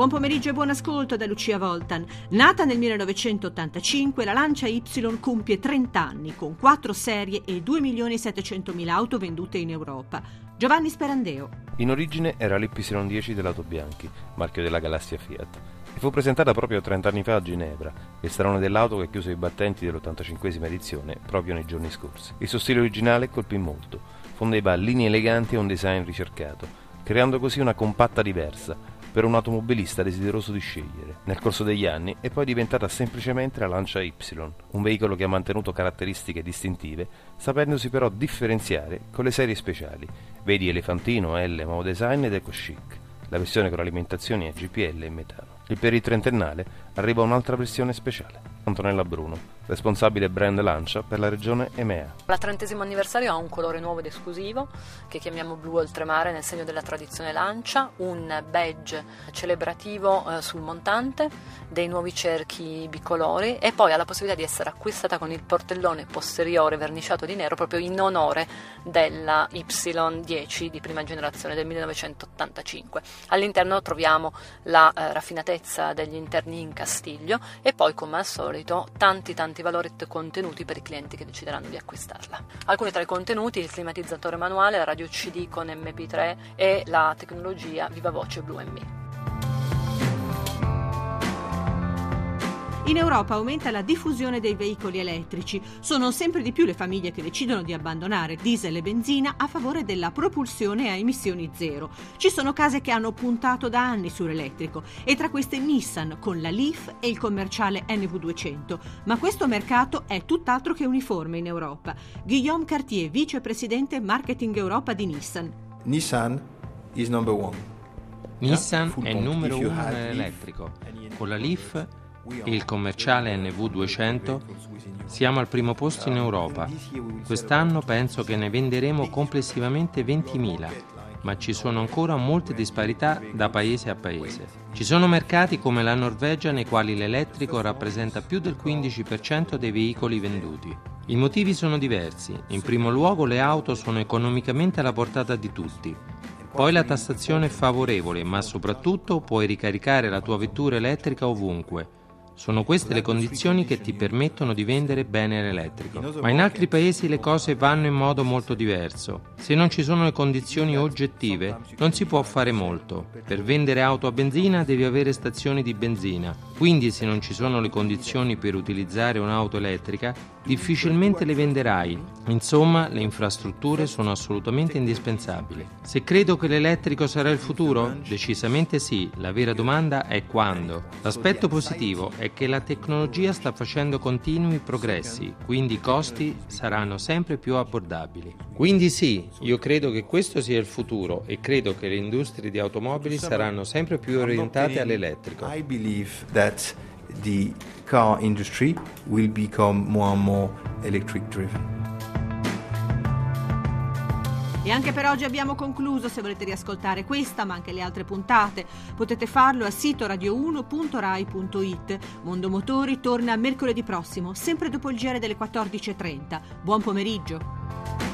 Buon pomeriggio e buon ascolto da Lucia Voltan. Nata nel 1985, la Lancia Y compie 30 anni, con 4 serie e 2.700.000 auto vendute in Europa. Giovanni Sperandeo. In origine era l'Y10 dell'Auto Bianchi, marchio della galassia Fiat, e fu presentata proprio 30 anni fa a Ginevra, il salone dell'auto che chiuse i battenti dell'85esima edizione proprio nei giorni scorsi. Il suo stile originale colpì molto, fondeva linee eleganti e un design ricercato, creando così una compatta diversa, per un automobilista desideroso di scegliere. Nel corso degli anni è poi diventata semplicemente la Lancia Y, un veicolo che ha mantenuto caratteristiche distintive, sapendosi però differenziare con le serie speciali. Vedi Elefantino, L, Mao Design ed Eco Chic, la versione con alimentazioni a GPL e metano. E per il trentennale arriva un'altra versione speciale. Antonella Bruno, responsabile brand Lancia per la regione EMEA. La trentesimo anniversario ha un colore nuovo ed esclusivo che chiamiamo blu oltremare nel segno della tradizione Lancia, un badge celebrativo eh, sul montante, dei nuovi cerchi bicolori e poi ha la possibilità di essere acquistata con il portellone posteriore verniciato di nero proprio in onore della Y10 di prima generazione del 1985. All'interno troviamo la eh, raffinatezza degli interni in castiglio e poi come al solito tanti tanti valori contenuti per i clienti che decideranno di acquistarla. Alcuni tra i contenuti il climatizzatore manuale, la radio CD con MP3 e la tecnologia Viva Voce Blue Me. In Europa aumenta la diffusione dei veicoli elettrici. Sono sempre di più le famiglie che decidono di abbandonare diesel e benzina a favore della propulsione a emissioni zero. Ci sono case che hanno puntato da anni sull'elettrico e tra queste Nissan con la Leaf e il commerciale NV200. Ma questo mercato è tutt'altro che uniforme in Europa. Guillaume Cartier, vicepresidente marketing Europa di Nissan. Nissan is number one. Nissan è il numero uno nell'elettrico. Con la Leaf il commerciale NV200 siamo al primo posto in Europa. Quest'anno penso che ne venderemo complessivamente 20.000, ma ci sono ancora molte disparità da paese a paese. Ci sono mercati come la Norvegia nei quali l'elettrico rappresenta più del 15% dei veicoli venduti. I motivi sono diversi. In primo luogo le auto sono economicamente alla portata di tutti. Poi la tassazione è favorevole, ma soprattutto puoi ricaricare la tua vettura elettrica ovunque sono queste le condizioni che ti permettono di vendere bene l'elettrico. Ma in altri paesi le cose vanno in modo molto diverso. Se non ci sono le condizioni oggettive, non si può fare molto. Per vendere auto a benzina devi avere stazioni di benzina. Quindi se non ci sono le condizioni per utilizzare un'auto elettrica, difficilmente le venderai. Insomma, le infrastrutture sono assolutamente indispensabili. Se credo che l'elettrico sarà il futuro? Decisamente sì, la vera domanda è quando. L'aspetto positivo è che la tecnologia sta facendo continui progressi, quindi i costi saranno sempre più abbordabili. Quindi sì, io credo che questo sia il futuro e credo che le industrie di automobili saranno sempre più orientate all'elettrico. I believe that the car industry will become more and more electric driven. E anche per oggi abbiamo concluso. Se volete riascoltare questa, ma anche le altre puntate, potete farlo al sito radio1.rai.it. Mondo Motori torna mercoledì prossimo, sempre dopo il giro delle 14.30. Buon pomeriggio.